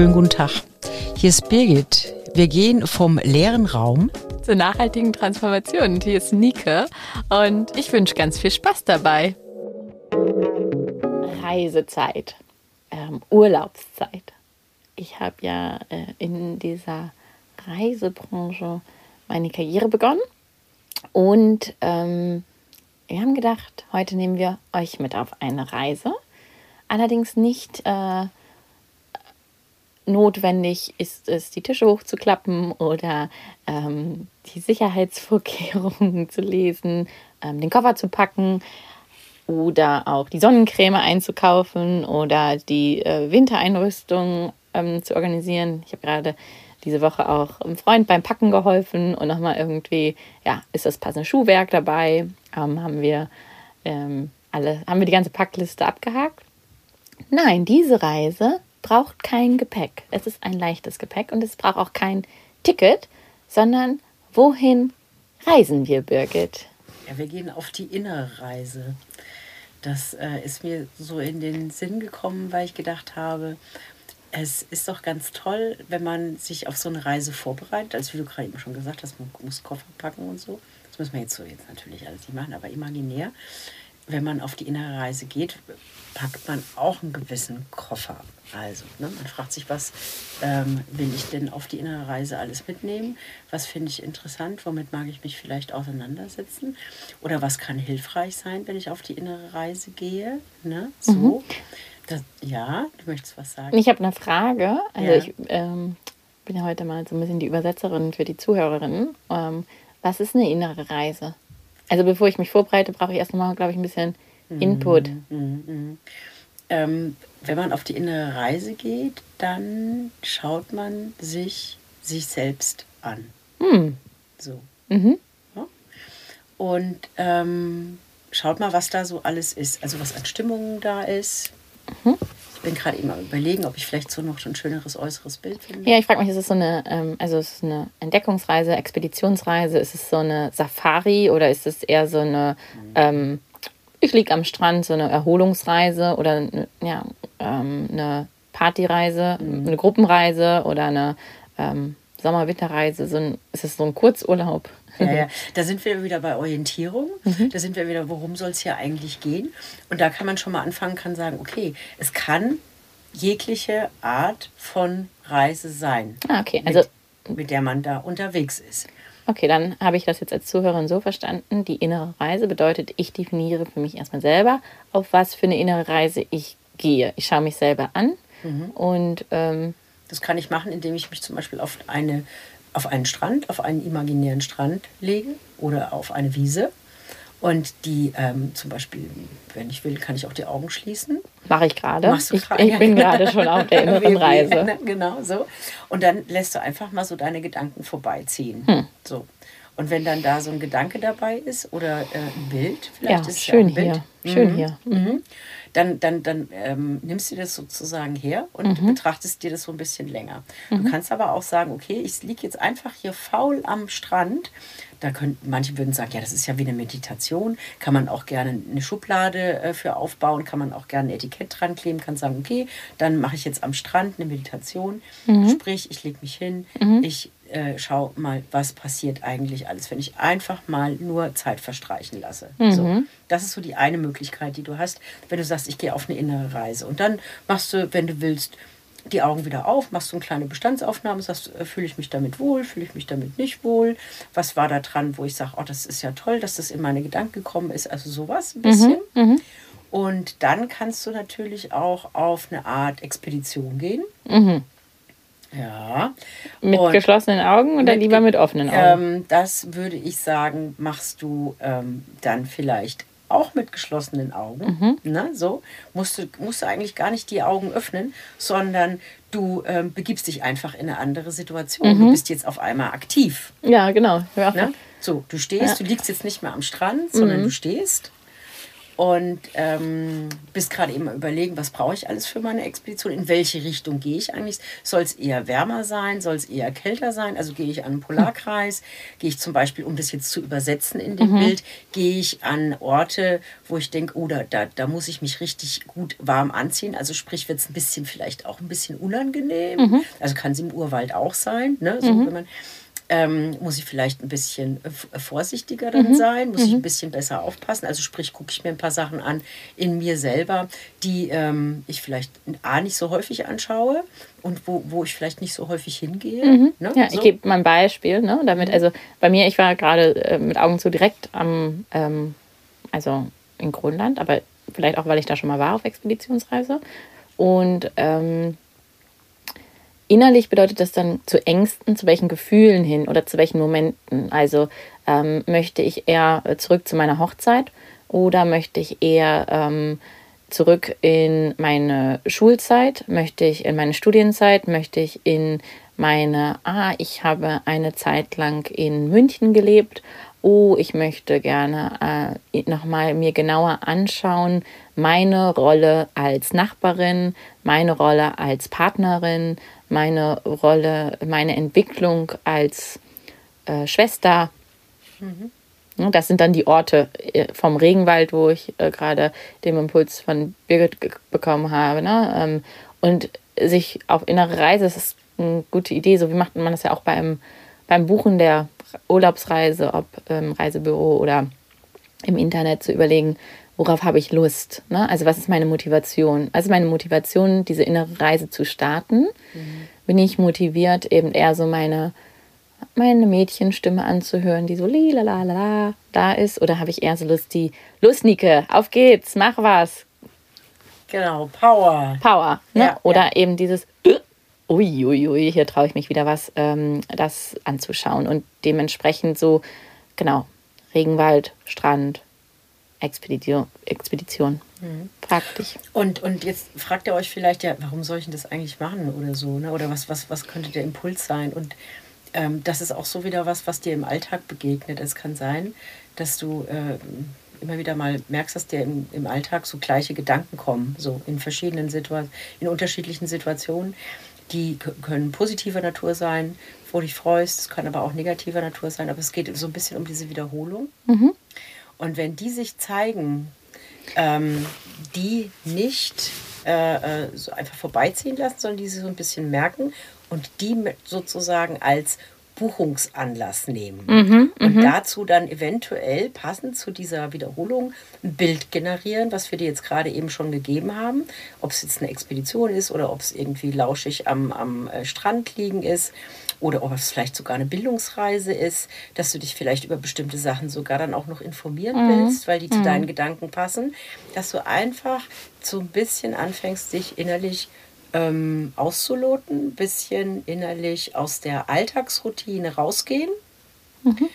Schönen guten Tag. Hier ist Birgit. Wir gehen vom leeren Raum zur nachhaltigen Transformation. Und hier ist Nike und ich wünsche ganz viel Spaß dabei. Reisezeit, ähm, Urlaubszeit. Ich habe ja äh, in dieser Reisebranche meine Karriere begonnen und ähm, wir haben gedacht, heute nehmen wir euch mit auf eine Reise. Allerdings nicht äh, notwendig ist es, die Tische hochzuklappen oder ähm, die Sicherheitsvorkehrungen zu lesen, ähm, den Koffer zu packen oder auch die Sonnencreme einzukaufen oder die äh, Wintereinrüstung ähm, zu organisieren. Ich habe gerade diese Woche auch einem Freund beim Packen geholfen und nochmal irgendwie, ja, ist das passende Schuhwerk dabei? Ähm, haben wir ähm, alle, haben wir die ganze Packliste abgehakt? Nein, diese Reise braucht kein Gepäck. Es ist ein leichtes Gepäck und es braucht auch kein Ticket, sondern wohin reisen wir, Birgit? Ja, wir gehen auf die innere Reise. Das äh, ist mir so in den Sinn gekommen, weil ich gedacht habe, es ist doch ganz toll, wenn man sich auf so eine Reise vorbereitet. Also wie du gerade eben schon gesagt hast, man muss Koffer packen und so. Das müssen wir jetzt so jetzt natürlich alles nicht machen, aber imaginär wenn man auf die innere Reise geht, packt man auch einen gewissen Koffer. Also, ne, man fragt sich, was ähm, will ich denn auf die innere Reise alles mitnehmen? Was finde ich interessant? Womit mag ich mich vielleicht auseinandersetzen? Oder was kann hilfreich sein, wenn ich auf die innere Reise gehe? Ne? So. Mhm. Das, ja, du möchtest was sagen? Ich habe eine Frage. Also, ja. ich ähm, bin ja heute mal so ein bisschen die Übersetzerin für die Zuhörerinnen. Ähm, was ist eine innere Reise? Also bevor ich mich vorbereite, brauche ich erst nochmal, glaube ich, ein bisschen Input. Mhm, mhm, mhm. Ähm, wenn man auf die innere Reise geht, dann schaut man sich sich selbst an. Mhm. So. Mhm. Ja? Und ähm, schaut mal, was da so alles ist. Also was an Stimmungen da ist. Mhm. Ich bin gerade immer überlegen, ob ich vielleicht so noch ein schöneres äußeres Bild finde. Ja, ich frage mich, ist es so eine, ähm, also ist es eine Entdeckungsreise, Expeditionsreise, ist es so eine Safari oder ist es eher so eine, mhm. ähm, ich liege am Strand, so eine Erholungsreise oder eine, ja, ähm, eine Partyreise, mhm. eine Gruppenreise oder eine ähm, Sommer-Winterreise, so ein, ist es so ein Kurzurlaub? Ja, ja. Da sind wir wieder bei Orientierung. Mhm. Da sind wir wieder, worum soll es hier eigentlich gehen? Und da kann man schon mal anfangen, kann sagen, okay, es kann jegliche Art von Reise sein. Ah, okay. Also, mit, mit der man da unterwegs ist. Okay, dann habe ich das jetzt als Zuhörerin so verstanden. Die innere Reise bedeutet, ich definiere für mich erstmal selber, auf was für eine innere Reise ich gehe. Ich schaue mich selber an mhm. und ähm, das kann ich machen, indem ich mich zum Beispiel auf eine auf einen Strand, auf einen imaginären Strand lege oder auf eine Wiese. Und die ähm, zum Beispiel, wenn ich will, kann ich auch die Augen schließen. Mache ich gerade. Ich, ich bin gerade schon auf der inneren Reise. genau so. Und dann lässt du einfach mal so deine Gedanken vorbeiziehen. Hm. So. Und wenn dann da so ein Gedanke dabei ist oder äh, ein Bild, vielleicht ja, ist schön ja ein Bild. hier. Schön mhm. hier. Mhm dann, dann, dann ähm, nimmst du das sozusagen her und mhm. betrachtest dir das so ein bisschen länger. Mhm. Du kannst aber auch sagen, okay, ich liege jetzt einfach hier faul am Strand. Da können, manche würden sagen, ja, das ist ja wie eine Meditation. Kann man auch gerne eine Schublade äh, für aufbauen, kann man auch gerne ein Etikett dran kleben, kann sagen, okay, dann mache ich jetzt am Strand eine Meditation. Mhm. Sprich, ich lege mich hin, mhm. ich äh, schau mal, was passiert eigentlich alles, wenn ich einfach mal nur Zeit verstreichen lasse. Mhm. So, das ist so die eine Möglichkeit, die du hast, wenn du sagst, ich gehe auf eine innere Reise. Und dann machst du, wenn du willst, die Augen wieder auf, machst so eine kleine Bestandsaufnahme, sagst, äh, fühle ich mich damit wohl, fühle ich mich damit nicht wohl, was war da dran, wo ich sage, oh, das ist ja toll, dass das in meine Gedanken gekommen ist, also sowas ein bisschen. Mhm, mhm. Und dann kannst du natürlich auch auf eine Art Expedition gehen. Mhm. Ja. Mit und geschlossenen Augen oder mit, lieber mit offenen Augen? Ähm, das würde ich sagen, machst du ähm, dann vielleicht auch mit geschlossenen Augen. Mhm. Ne, so musst du, musst du eigentlich gar nicht die Augen öffnen, sondern du ähm, begibst dich einfach in eine andere Situation. Mhm. Du bist jetzt auf einmal aktiv. Ja, genau. Ne? So, du stehst, ja. du liegst jetzt nicht mehr am Strand, sondern mhm. du stehst und ähm, bist gerade eben überlegen, was brauche ich alles für meine Expedition, in welche Richtung gehe ich eigentlich. Soll es eher wärmer sein, soll es eher kälter sein? Also gehe ich an den Polarkreis, gehe ich zum Beispiel, um das jetzt zu übersetzen in dem mhm. Bild, gehe ich an Orte, wo ich denke, oh, da, da, da muss ich mich richtig gut warm anziehen. Also sprich, wird es ein bisschen vielleicht auch ein bisschen unangenehm. Mhm. Also kann es im Urwald auch sein, ne? so, mhm. wenn man ähm, muss ich vielleicht ein bisschen äh, vorsichtiger dann mhm. sein, muss mhm. ich ein bisschen besser aufpassen. Also sprich, gucke ich mir ein paar Sachen an in mir selber, die ähm, ich vielleicht A nicht so häufig anschaue und wo, wo ich vielleicht nicht so häufig hingehe. Mhm. Ne? Ja, so. ich gebe mal ein Beispiel, ne? Damit, mhm. also bei mir, ich war gerade äh, mit Augen zu direkt am, ähm, also in Grönland, aber vielleicht auch, weil ich da schon mal war auf Expeditionsreise. Und ähm, innerlich bedeutet das dann zu Ängsten, zu welchen Gefühlen hin oder zu welchen Momenten. Also ähm, möchte ich eher zurück zu meiner Hochzeit oder möchte ich eher ähm, zurück in meine Schulzeit, möchte ich in meine Studienzeit, möchte ich in meine, ah, ich habe eine Zeit lang in München gelebt, oh, ich möchte gerne äh, nochmal mir genauer anschauen, meine Rolle als Nachbarin, meine Rolle als Partnerin, meine Rolle, meine Entwicklung als äh, Schwester. Mhm. Das sind dann die Orte äh, vom Regenwald, wo ich äh, gerade den Impuls von Birgit bekommen habe. Ne? Ähm, und sich auf innere Reise, das ist eine gute Idee. So wie macht man das ja auch beim, beim Buchen der Urlaubsreise, ob im Reisebüro oder im Internet zu überlegen, worauf habe ich Lust? Ne? Also was ist meine Motivation? Also meine Motivation, diese innere Reise zu starten. Mhm. Bin ich motiviert, eben eher so meine, meine Mädchenstimme anzuhören, die so la da ist? Oder habe ich eher so Lust, die Lust, Nike, auf geht's, mach was. Genau, Power. Power. Ne? Ja, Oder ja. eben dieses Uiuiui, ui, ui, hier traue ich mich wieder was, ähm, das anzuschauen. Und dementsprechend so, genau, Regenwald, Strand, Expedition. Expedition. Mhm. Frag dich. Und, und jetzt fragt ihr euch vielleicht, ja, warum soll ich denn das eigentlich machen oder so? Ne? Oder was, was, was könnte der Impuls sein? Und ähm, das ist auch so wieder was, was dir im Alltag begegnet. Es kann sein, dass du äh, immer wieder mal merkst, dass dir im, im Alltag so gleiche Gedanken kommen, so in verschiedenen Situationen, in unterschiedlichen Situationen. Die können positiver Natur sein, wo du dich freust, es kann aber auch negativer Natur sein, aber es geht so ein bisschen um diese Wiederholung. Mhm. Und wenn die sich zeigen, ähm, die nicht äh, äh, so einfach vorbeiziehen lassen, sondern die sie so ein bisschen merken und die sozusagen als Buchungsanlass nehmen. Mhm, und mhm. dazu dann eventuell passend zu dieser Wiederholung ein Bild generieren, was wir dir jetzt gerade eben schon gegeben haben. Ob es jetzt eine Expedition ist oder ob es irgendwie lauschig am, am äh, Strand liegen ist oder ob es vielleicht sogar eine Bildungsreise ist, dass du dich vielleicht über bestimmte Sachen sogar dann auch noch informieren mhm. willst, weil die mhm. zu deinen Gedanken passen, dass du einfach so ein bisschen anfängst, dich innerlich ähm, auszuloten, ein bisschen innerlich aus der Alltagsroutine rausgehen. Mhm.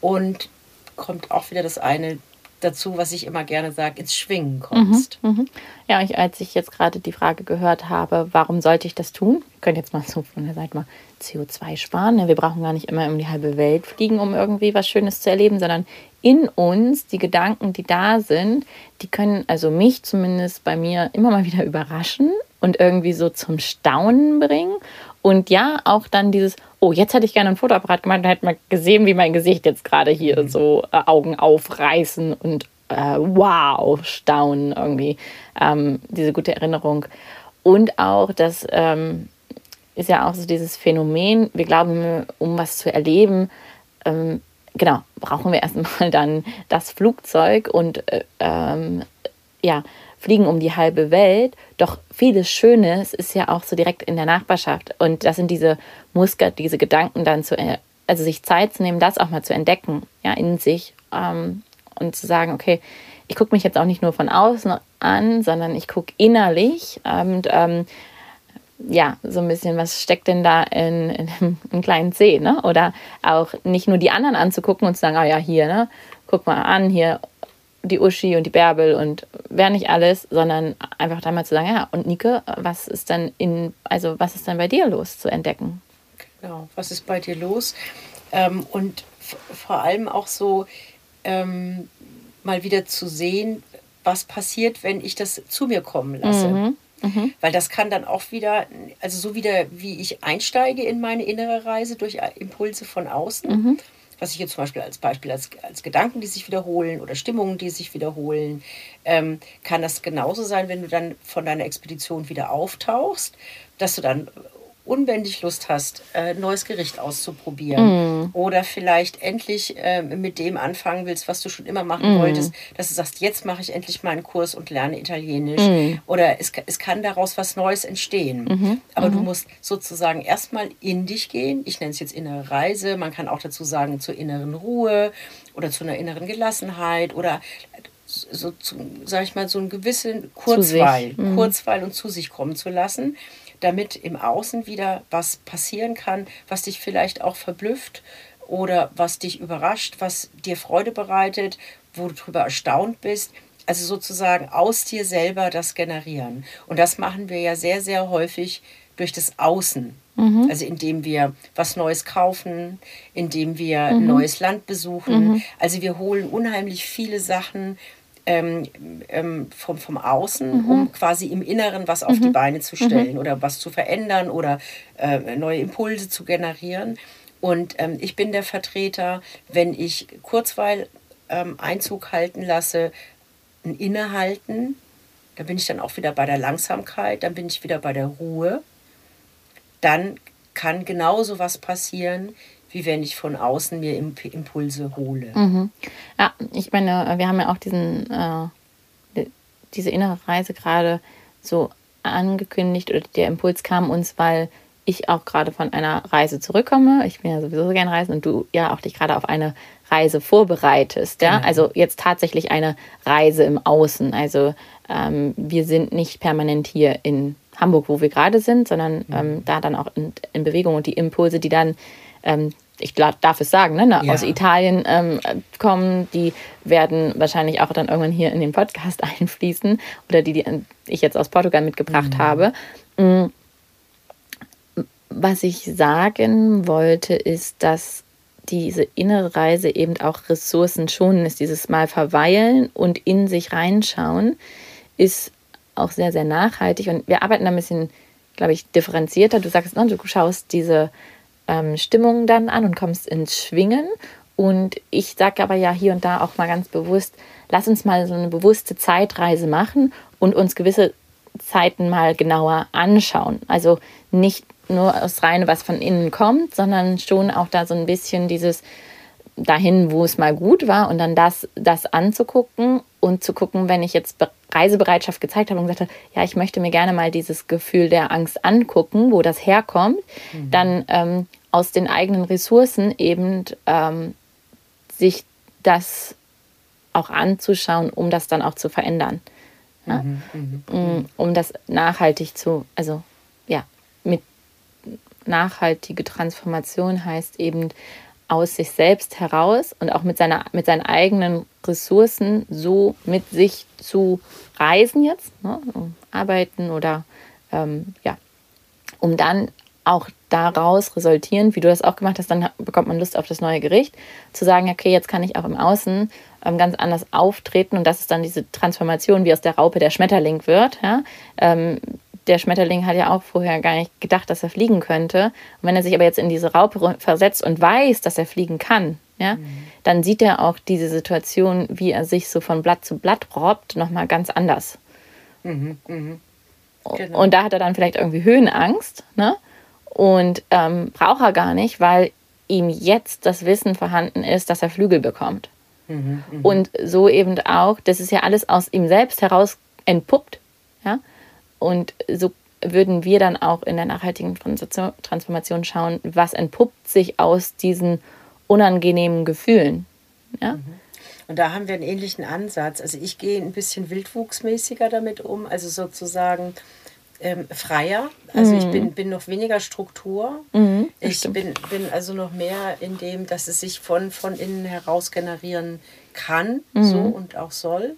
Und kommt auch wieder das eine dazu, was ich immer gerne sage, ins Schwingen kommst. Mhm, mhm. Ja, ich, als ich jetzt gerade die Frage gehört habe, warum sollte ich das tun? Wir können jetzt mal so von der Seite mal CO2 sparen. Ne? Wir brauchen gar nicht immer um die halbe Welt fliegen, um irgendwie was Schönes zu erleben, sondern in uns, die Gedanken, die da sind, die können also mich zumindest bei mir immer mal wieder überraschen und irgendwie so zum Staunen bringen. Und ja, auch dann dieses, oh, jetzt hätte ich gerne ein Fotoapparat gemacht, dann hätte man gesehen, wie mein Gesicht jetzt gerade hier mhm. so äh, Augen aufreißen und äh, wow, staunen irgendwie. Ähm, diese gute Erinnerung. Und auch, das ähm, ist ja auch so dieses Phänomen, wir glauben, um was zu erleben, ähm, genau, brauchen wir erstmal dann das Flugzeug und äh, ähm, ja, fliegen um die halbe Welt. Doch vieles Schönes ist ja auch so direkt in der Nachbarschaft. Und das sind diese Muster, diese Gedanken dann zu, äh, also sich Zeit zu nehmen, das auch mal zu entdecken, ja, in sich ähm, und zu sagen, okay, ich gucke mich jetzt auch nicht nur von außen an, sondern ich gucke innerlich und ähm, ja, so ein bisschen, was steckt denn da in, in einem kleinen See, ne? Oder auch nicht nur die anderen anzugucken und zu sagen, ah oh ja, hier, ne? Guck mal an, hier die Uschi und die Bärbel und wer nicht alles, sondern einfach da mal zu sagen, ja, und Nike, was ist dann in, also was ist dann bei dir los zu entdecken? Genau, was ist bei dir los? Ähm, und vor allem auch so ähm, mal wieder zu sehen, was passiert, wenn ich das zu mir kommen lasse. Mhm. Mhm. Weil das kann dann auch wieder, also so wieder, wie ich einsteige in meine innere Reise durch Impulse von außen, mhm. Was ich jetzt zum Beispiel als Beispiel als, als Gedanken, die sich wiederholen oder Stimmungen, die sich wiederholen, ähm, kann das genauso sein, wenn du dann von deiner Expedition wieder auftauchst, dass du dann unbändig Lust hast, äh, neues Gericht auszuprobieren mm. oder vielleicht endlich äh, mit dem anfangen willst, was du schon immer machen mm. wolltest, dass du sagst, jetzt mache ich endlich mal einen Kurs und lerne Italienisch mm. oder es, es kann daraus was Neues entstehen. -hmm. Aber -hmm. du mhm. musst sozusagen erstmal in dich gehen. Ich nenne es jetzt innere Reise. Man kann auch dazu sagen, zur inneren Ruhe oder zu einer inneren Gelassenheit oder so, sag ich mal, so einen gewissen Kurzweil, mhm. Kurzweil und zu sich kommen zu lassen damit im Außen wieder was passieren kann, was dich vielleicht auch verblüfft oder was dich überrascht, was dir Freude bereitet, wo du darüber erstaunt bist. Also sozusagen aus dir selber das generieren. Und das machen wir ja sehr, sehr häufig durch das Außen. Mhm. Also indem wir was Neues kaufen, indem wir mhm. ein neues Land besuchen. Mhm. Also wir holen unheimlich viele Sachen ähm, ähm, vom, vom Außen, mhm. um quasi im Inneren was auf mhm. die Beine zu stellen mhm. oder was zu verändern oder äh, neue Impulse zu generieren. Und ähm, ich bin der Vertreter, wenn ich Kurzweil ähm, Einzug halten lasse, ein Innehalten, da bin ich dann auch wieder bei der Langsamkeit, dann bin ich wieder bei der Ruhe. Dann kann genauso was passieren, wie wenn ich von außen mir Impulse hole. Mhm. Ja, ich meine, wir haben ja auch diesen, äh, diese innere Reise gerade so angekündigt oder der Impuls kam uns, weil ich auch gerade von einer Reise zurückkomme. Ich bin ja sowieso so gerne reisen und du ja auch dich gerade auf eine Reise vorbereitest. Ja? Genau. Also jetzt tatsächlich eine Reise im Außen. Also ähm, wir sind nicht permanent hier in Hamburg, wo wir gerade sind, sondern mhm. ähm, da dann auch in, in, Bewegung und die Impulse, die dann ähm, ich darf es sagen, ne, ja. aus Italien ähm, kommen, die werden wahrscheinlich auch dann irgendwann hier in den Podcast einfließen oder die, die ich jetzt aus Portugal mitgebracht mhm. habe. Mm, was ich sagen wollte, ist, dass diese innere Reise eben auch Ressourcen schonen ist. Dieses Mal verweilen und in sich reinschauen ist auch sehr, sehr nachhaltig. Und wir arbeiten da ein bisschen, glaube ich, differenzierter. Du sagst, ne, du schaust diese ähm, Stimmung dann an und kommst ins Schwingen. Und ich sage aber ja hier und da auch mal ganz bewusst, lass uns mal so eine bewusste Zeitreise machen und uns gewisse Zeiten mal genauer anschauen. Also nicht nur aus reine, was von innen kommt, sondern schon auch da so ein bisschen dieses dahin, wo es mal gut war und dann das, das anzugucken und zu gucken, wenn ich jetzt Reisebereitschaft gezeigt habe und gesagt habe, ja, ich möchte mir gerne mal dieses Gefühl der Angst angucken, wo das herkommt, mhm. dann ähm, aus den eigenen Ressourcen eben ähm, sich das auch anzuschauen, um das dann auch zu verändern. Ja? Mhm, mhm, mm, um das nachhaltig zu, also ja, mit nachhaltige Transformation heißt eben aus sich selbst heraus und auch mit, seiner, mit seinen eigenen Ressourcen so mit sich zu reisen jetzt, ne, arbeiten oder ähm, ja, um dann auch daraus resultieren, wie du das auch gemacht hast, dann bekommt man Lust auf das neue Gericht, zu sagen, okay, jetzt kann ich auch im Außen ähm, ganz anders auftreten und das ist dann diese Transformation, wie aus der Raupe der Schmetterling wird. Ja? Ähm, der Schmetterling hat ja auch vorher gar nicht gedacht, dass er fliegen könnte. Und wenn er sich aber jetzt in diese Raupe versetzt und weiß, dass er fliegen kann, ja, mhm. dann sieht er auch diese Situation, wie er sich so von Blatt zu Blatt robbt, nochmal ganz anders. Mhm, mh. genau. Und da hat er dann vielleicht irgendwie Höhenangst, ne? Und ähm, braucht er gar nicht, weil ihm jetzt das Wissen vorhanden ist, dass er Flügel bekommt. Mhm, mh. Und so eben auch, das ist ja alles aus ihm selbst heraus entpuppt, ja. Und so würden wir dann auch in der nachhaltigen Transformation schauen, was entpuppt sich aus diesen unangenehmen Gefühlen. Ja? Mhm. Und da haben wir einen ähnlichen Ansatz. Also ich gehe ein bisschen wildwuchsmäßiger damit um, also sozusagen ähm, freier. Also mhm. ich bin, bin noch weniger Struktur. Mhm, ich bin, bin also noch mehr in dem, dass es sich von, von innen heraus generieren kann, mhm. so und auch soll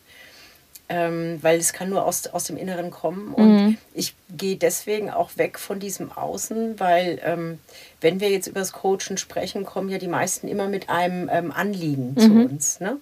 ähm, weil es kann nur aus, aus dem Inneren kommen. Und mhm. ich gehe deswegen auch weg von diesem Außen, weil ähm, wenn wir jetzt über das Coachen sprechen, kommen ja die meisten immer mit einem ähm, Anliegen mhm. zu uns. Ne?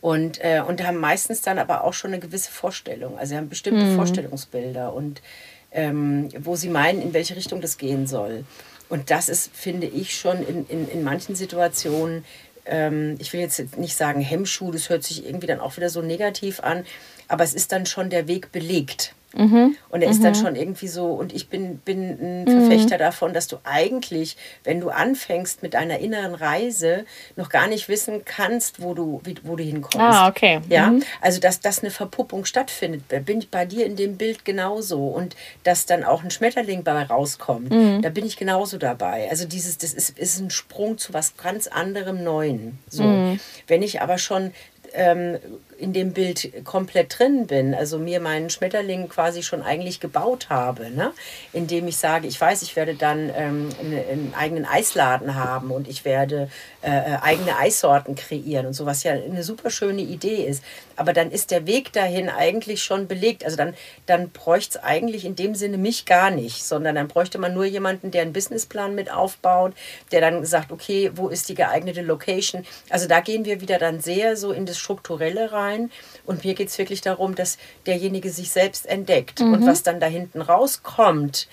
Und, äh, und haben meistens dann aber auch schon eine gewisse Vorstellung. Also sie haben bestimmte mhm. Vorstellungsbilder und ähm, wo sie meinen, in welche Richtung das gehen soll. Und das ist, finde ich, schon in, in, in manchen Situationen, ähm, ich will jetzt nicht sagen Hemmschuh, das hört sich irgendwie dann auch wieder so negativ an, aber es ist dann schon der Weg belegt. Mhm. Und er ist mhm. dann schon irgendwie so, und ich bin, bin ein Verfechter mhm. davon, dass du eigentlich, wenn du anfängst mit deiner inneren Reise, noch gar nicht wissen kannst, wo du, wo du hinkommst. Ah, okay. Ja, mhm. also dass, dass eine Verpuppung stattfindet, bin ich bei dir in dem Bild genauso. Und dass dann auch ein Schmetterling dabei rauskommt, mhm. da bin ich genauso dabei. Also dieses, das ist, ist ein Sprung zu was ganz anderem Neuen. So. Mhm. Wenn ich aber schon ähm, in dem Bild komplett drin bin, also mir meinen Schmetterling quasi schon eigentlich gebaut habe, ne? indem ich sage, ich weiß, ich werde dann ähm, einen, eigenen Eisladen haben und ich werde äh, äh, eigene Eissorten kreieren und so, was ja eine super schöne Idee ist. Aber dann ist der Weg dahin eigentlich schon belegt. Also dann, dann bräuchte es eigentlich in dem Sinne mich gar nicht, sondern dann bräuchte man nur jemanden, der einen Businessplan mit aufbaut, der dann sagt, okay, wo ist die geeignete Location? Also da gehen wir wieder dann sehr so in das Strukturelle rein. Und mir geht es wirklich darum, dass derjenige sich selbst entdeckt. Mhm. Und was dann da hinten rauskommt,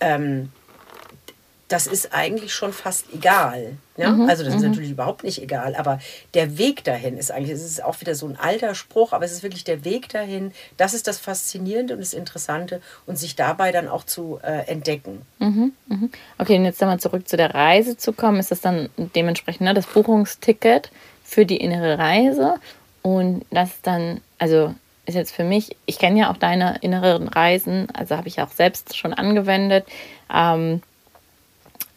ähm, das ist eigentlich schon fast egal. Ja? Mhm, also das ist mhm. natürlich überhaupt nicht egal, aber der Weg dahin ist eigentlich, es ist auch wieder so ein alter Spruch, aber es ist wirklich der Weg dahin, das ist das Faszinierende und das Interessante und sich dabei dann auch zu äh, entdecken. Mhm, mhm. okay, und jetzt einmal zurück zu der Reise zu kommen, ist das dann dementsprechend ne, das Buchungsticket für die innere Reise und das dann, also ist jetzt für mich, ich kenne ja auch deine inneren Reisen, also habe ich auch selbst schon angewendet, ähm,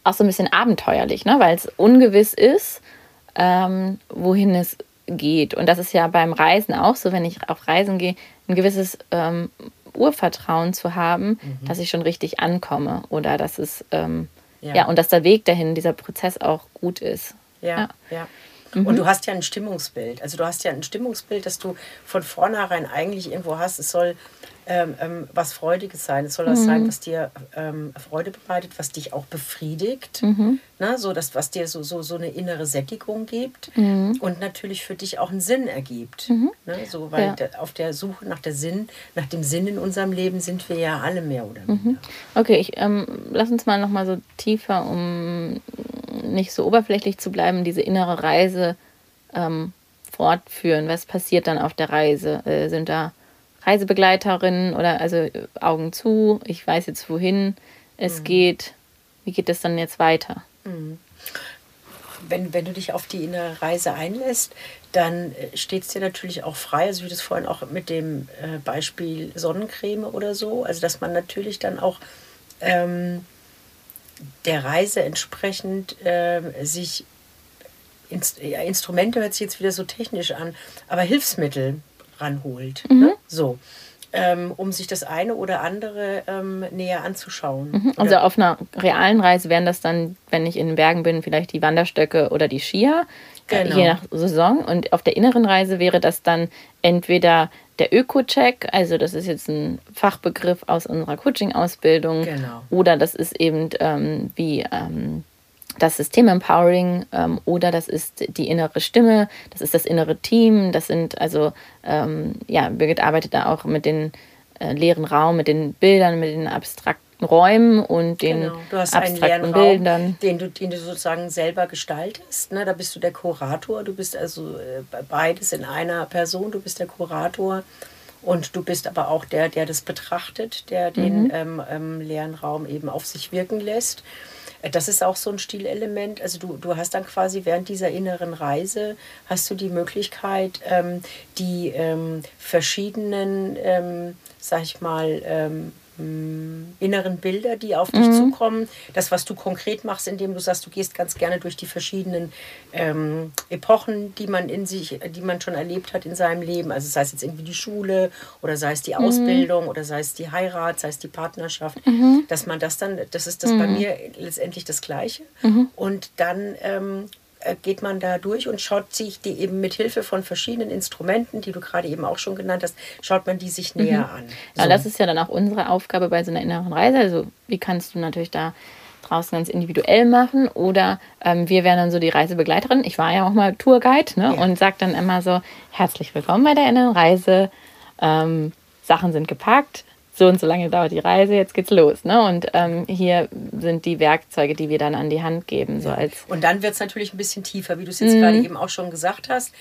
auch so ein bisschen abenteuerlich, ne? weil es ungewiss ist, ähm, wohin es geht. Und das ist ja beim Reisen auch so, wenn ich auf Reisen gehe, ein gewisses ähm, Urvertrauen zu haben, mhm. dass ich schon richtig ankomme oder dass es, ähm, ja. ja. und dass der Weg dahin, dieser Prozess auch gut ist. ja. ja. ja. Mhm. Und du hast ja ein Stimmungsbild. Also du hast ja ein Stimmungsbild, das du von vornherein eigentlich irgendwo hast. Es soll ähm, ähm, was Freudiges sein. Es soll was mhm. sein, was dir ähm, Freude bereitet, was dich auch befriedigt. Mhm. Ne? So, das, was dir so, so, so eine innere Sättigung gibt mhm. und natürlich für dich auch einen Sinn ergibt. Mhm. Ne? So, weil ja. auf der Suche nach, der Sinn, nach dem Sinn in unserem Leben sind wir ja alle mehr oder weniger. Mhm. Okay, ich, ähm, lass uns mal noch mal so tiefer, um nicht so oberflächlich zu bleiben, diese innere Reise ähm, fortführen. Was passiert dann auf der Reise? Äh, sind da Reisebegleiterinnen oder also Augen zu, ich weiß jetzt, wohin es mhm. geht. Wie geht es dann jetzt weiter? Mhm. Wenn, wenn du dich auf die innere Reise einlässt, dann äh, steht es dir natürlich auch frei, also wie das vorhin auch mit dem äh, Beispiel Sonnencreme oder so, also dass man natürlich dann auch ähm, der Reise entsprechend äh, sich Inst ja, Instrumente hört sich jetzt wieder so technisch an, aber Hilfsmittel ranholt. Mhm. Ne? So. Ähm, um sich das eine oder andere ähm, näher anzuschauen. Mhm. Also auf einer realen Reise wären das dann, wenn ich in den Bergen bin, vielleicht die Wanderstöcke oder die Skier, äh, genau. je nach Saison. Und auf der inneren Reise wäre das dann entweder der Öko-Check, also das ist jetzt ein Fachbegriff aus unserer Coaching-Ausbildung, genau. oder das ist eben ähm, wie ähm, das System Empowering ähm, oder das ist die innere Stimme, das ist das innere Team, das sind also, ähm, ja, Birgit arbeitet da auch mit den äh, leeren Raum, mit den Bildern, mit den abstrakten Räumen und den genau. du hast abstrakten einen Bildern. Raum, den du, den du sozusagen selber gestaltest. Ne? Da bist du der Kurator, du bist also äh, beides in einer Person, du bist der Kurator. Und du bist aber auch der, der das betrachtet, der den mhm. ähm, ähm, leeren Raum eben auf sich wirken lässt. Äh, das ist auch so ein Stilelement. Also du, du hast dann quasi während dieser inneren Reise, hast du die Möglichkeit, ähm, die ähm, verschiedenen, ähm, sag ich mal, ähm, inneren Bilder, die auf dich mhm. zukommen. Das, was du konkret machst, indem du sagst, du gehst ganz gerne durch die verschiedenen ähm, Epochen, die man in sich, die man schon erlebt hat in seinem Leben. Also sei es jetzt irgendwie die Schule oder sei es die mhm. Ausbildung oder sei es die Heirat, sei es die Partnerschaft, mhm. dass man das dann, das ist das bei mhm. mir letztendlich das Gleiche. Mhm. Und dann ähm, äh, geht man da durch und schaut sich die eben mit Hilfe von verschiedenen Instrumenten, die du gerade eben auch schon genannt hast, schaut man die sich näher mhm. an. So. Ja, das ist ja dann auch unsere Aufgabe bei so einer inneren Reise. Also wie kannst du natürlich da draußen ganz individuell machen oder ähm, wir wären dann so die Reisebegleiterin. Ich war ja auch mal Tourguide ne? Ja. und sage dann immer so, herzlich willkommen bei der Innenreise. Ähm, Sachen sind gepackt, so und so lange dauert die Reise, jetzt geht's los. Ne? Und ähm, hier sind die Werkzeuge, die wir dann an die Hand geben. So als und dann wird es natürlich ein bisschen tiefer, wie du es jetzt mhm. gerade eben auch schon gesagt hast.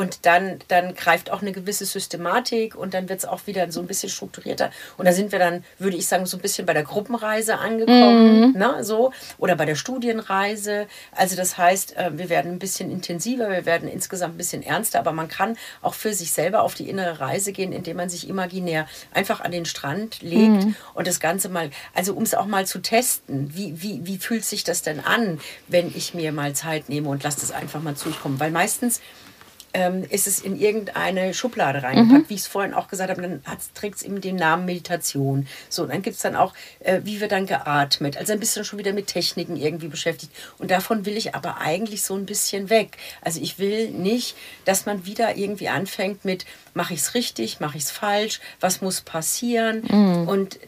Und dann, dann greift auch eine gewisse Systematik und dann wird es auch wieder so ein bisschen strukturierter. Und da sind wir dann, würde ich sagen, so ein bisschen bei der Gruppenreise angekommen, mhm. ne, so, oder bei der Studienreise. Also das heißt, äh, wir werden ein bisschen intensiver, wir werden insgesamt ein bisschen ernster, aber man kann auch für sich selber auf die innere Reise gehen, indem man sich imaginär einfach an den Strand legt mhm. und das Ganze mal, also um es auch mal zu testen, wie, wie, wie fühlt sich das denn an, wenn ich mir mal Zeit nehme und lasse das einfach mal zukommen. Weil meistens ähm, ist es in irgendeine Schublade reingepackt, mhm. wie ich es vorhin auch gesagt habe, dann trägt es eben den Namen Meditation. So, dann gibt es dann auch, äh, wie wird dann geatmet. Also ein bisschen schon wieder mit Techniken irgendwie beschäftigt. Und davon will ich aber eigentlich so ein bisschen weg. Also ich will nicht, dass man wieder irgendwie anfängt mit, mache ich es richtig, mache ich es falsch, was muss passieren. Mhm. Und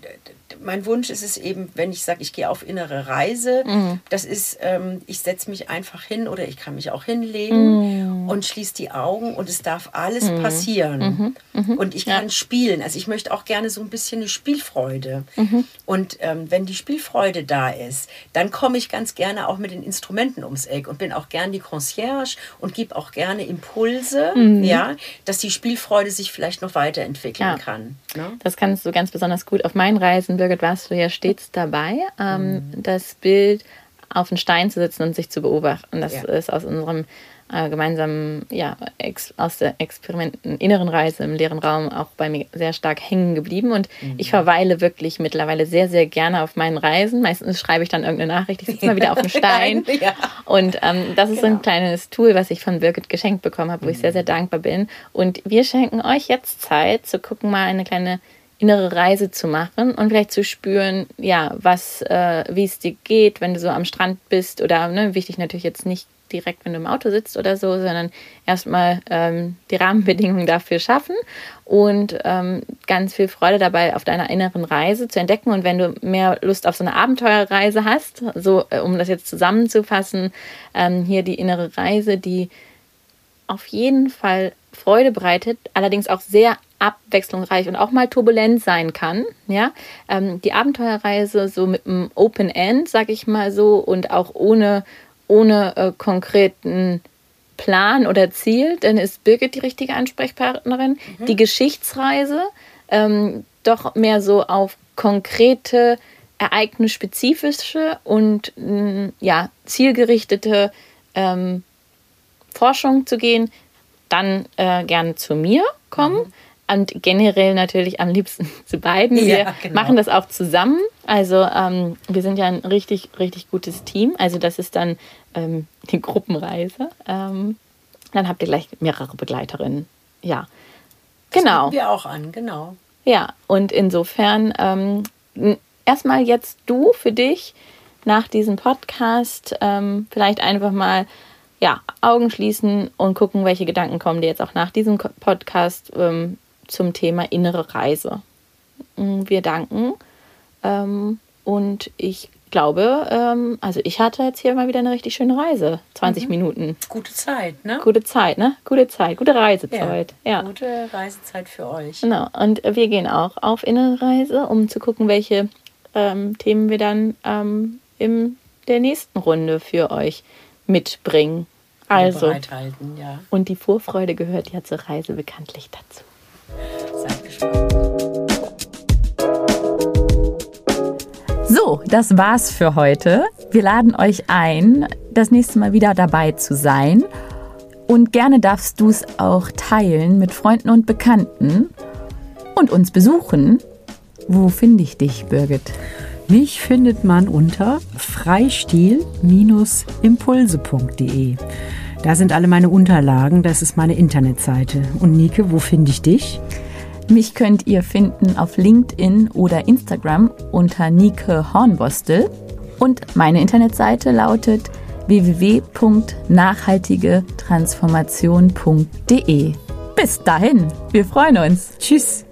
mein Wunsch ist es eben, wenn ich sage, ich gehe auf innere Reise, mhm. das ist, ähm, ich setze mich einfach hin oder ich kann mich auch hinlegen mhm. und schließe die Augen und es darf alles mhm. passieren. Mhm. Mhm. Und ich kann ja. spielen. Also ich möchte auch gerne so ein bisschen eine Spielfreude. Mhm. Und ähm, wenn die Spielfreude da ist, dann komme ich ganz gerne auch mit den Instrumenten ums Eck und bin auch gern die Concierge und gebe auch gerne Impulse, ja, dass die Spielfreude sich vielleicht noch weiterentwickeln ja. kann. Ne? Das kannst du ganz besonders gut auf meinen Reisen Birgit, warst du ja stets dabei, ähm, mhm. das Bild auf den Stein zu sitzen und sich zu beobachten. Das ja. ist aus unserem äh, gemeinsamen, ja, ex, aus der Experimenten inneren Reise im leeren Raum auch bei mir sehr stark hängen geblieben. Und mhm. ich verweile wirklich mittlerweile sehr, sehr gerne auf meinen Reisen. Meistens schreibe ich dann irgendeine Nachricht, ich sitze mal wieder auf dem Stein. ja. Und ähm, das ist genau. so ein kleines Tool, was ich von Birgit geschenkt bekommen habe, wo mhm. ich sehr, sehr dankbar bin. Und wir schenken euch jetzt Zeit zu gucken, mal eine kleine innere Reise zu machen und vielleicht zu spüren, ja, was, äh, wie es dir geht, wenn du so am Strand bist oder ne, wichtig natürlich jetzt nicht direkt, wenn du im Auto sitzt oder so, sondern erstmal ähm, die Rahmenbedingungen dafür schaffen und ähm, ganz viel Freude dabei auf deiner inneren Reise zu entdecken. Und wenn du mehr Lust auf so eine Abenteuerreise hast, so äh, um das jetzt zusammenzufassen, ähm, hier die innere Reise, die auf jeden Fall Freude bereitet, allerdings auch sehr abwechslungsreich und auch mal turbulent sein kann. Ja, ähm, die Abenteuerreise so mit einem Open End, sag ich mal so, und auch ohne, ohne äh, konkreten Plan oder Ziel, dann ist Birgit die richtige Ansprechpartnerin. Mhm. Die Geschichtsreise ähm, doch mehr so auf konkrete, ereignisspezifische und mh, ja, zielgerichtete ähm, Forschung zu gehen, dann äh, gerne zu mir kommen. Mhm und generell natürlich am liebsten zu beiden. Wir ja, genau. machen das auch zusammen. Also ähm, wir sind ja ein richtig, richtig gutes Team. Also das ist dann ähm, die Gruppenreise. Ähm, dann habt ihr gleich mehrere Begleiterinnen. Ja, genau. Das wir auch an, genau. Ja, und insofern ähm, erstmal jetzt du für dich nach diesem Podcast ähm, vielleicht einfach mal ja, Augen schließen und gucken, welche Gedanken kommen dir jetzt auch nach diesem Podcast ähm, zum Thema innere Reise. Mm, wir danken ähm, und ich glaube, ähm, also ich hatte jetzt hier mal wieder eine richtig schöne Reise. 20 mhm. Minuten. Gute Zeit, ne? Gute Zeit, ne? Gute Zeit, gute Reisezeit. Ja, ja. Gute Reisezeit für euch. Genau. Und wir gehen auch auf innere Reise, um zu gucken, welche ähm, Themen wir dann ähm, in der nächsten Runde für euch mitbringen. Also, ja. und die Vorfreude gehört ja zur Reise bekanntlich dazu. Seid gespannt. So, das war's für heute. Wir laden euch ein, das nächste Mal wieder dabei zu sein. Und gerne darfst du es auch teilen mit Freunden und Bekannten und uns besuchen. Wo finde ich dich, Birgit? Mich findet man unter freistil-impulse.de. Da sind alle meine Unterlagen, das ist meine Internetseite. Und Nike, wo finde ich dich? Mich könnt ihr finden auf LinkedIn oder Instagram unter Nike Hornbostel. Und meine Internetseite lautet www.nachhaltigetransformation.de. Bis dahin, wir freuen uns. Tschüss.